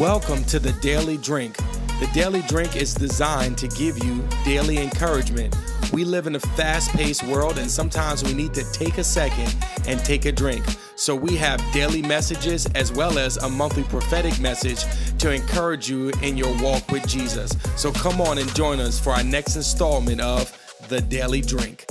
Welcome to the Daily Drink. The Daily Drink is designed to give you daily encouragement. We live in a fast paced world, and sometimes we need to take a second and take a drink. So, we have daily messages as well as a monthly prophetic message to encourage you in your walk with Jesus. So, come on and join us for our next installment of The Daily Drink.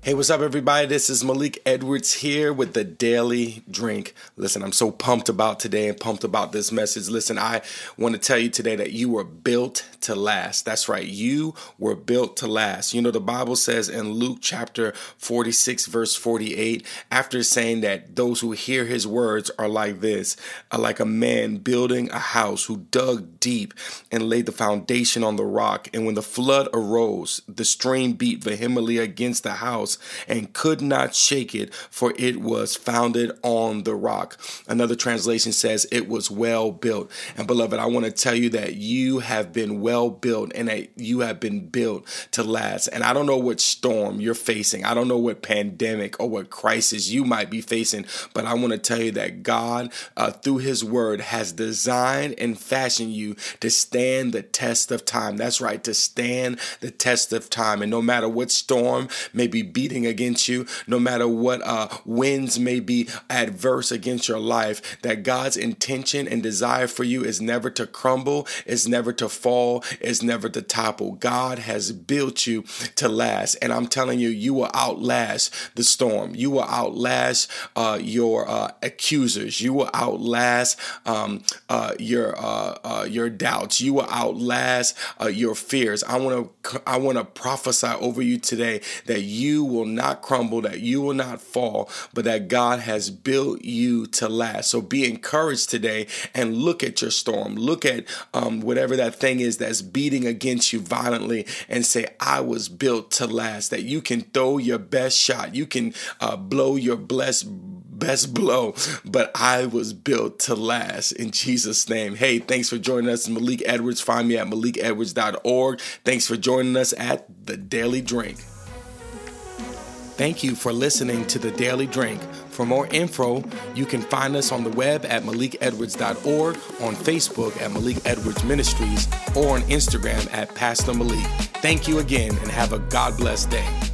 Hey, what's up, everybody? This is Malik Edwards here with the Daily Drink. Listen, I'm so pumped about today and pumped about this message. Listen, I want to tell you today that you were built to last. That's right, you were built to last. You know, the Bible says in Luke chapter 46, verse 48, after saying that those who hear his words are like this, are like a man building a house who dug deep and laid the foundation on the rock. And when the flood arose, the stream beat vehemently against the house and could not shake it, for it was founded on the rock. Another translation says it was well built. And beloved, I want to tell you that you have been well built and that you have been built to last. And I don't know what storm you're facing, I don't know what pandemic or what crisis you might be facing, but I want to tell you that God, uh, through His Word, has designed and fashioned you to stand the test of time. That's right, to stand the test of time. And no matter what storm may be beating against you, no matter what uh, winds may be adverse against your life, that God's intention and desire for you is never to crumble, is never to fall, is never to topple. God has built you to last. And I'm telling you, you will outlast the storm. You will outlast uh, your uh, accusers. You will outlast um, uh, your uh, uh, your doubts. You will outlast uh, your fears. I want to I want to prophesy over you today that you will not crumble, that you will not fall, but that God has built you to last. So be encouraged today and look at your storm. Look at um, whatever that thing is that's beating against you violently and say, I was built to last. That you can throw your best shot, you can uh, blow your blessed best blow, but I was built to last in Jesus' name. Hey, thanks for joining us, Malik Edwards. Find me at malikedwards.org. Thanks for joining us at The Daily Drink. Thank you for listening to The Daily Drink. For more info, you can find us on the web at malikedwards.org, on Facebook at Malik Edwards Ministries, or on Instagram at Pastor Malik. Thank you again and have a God bless day.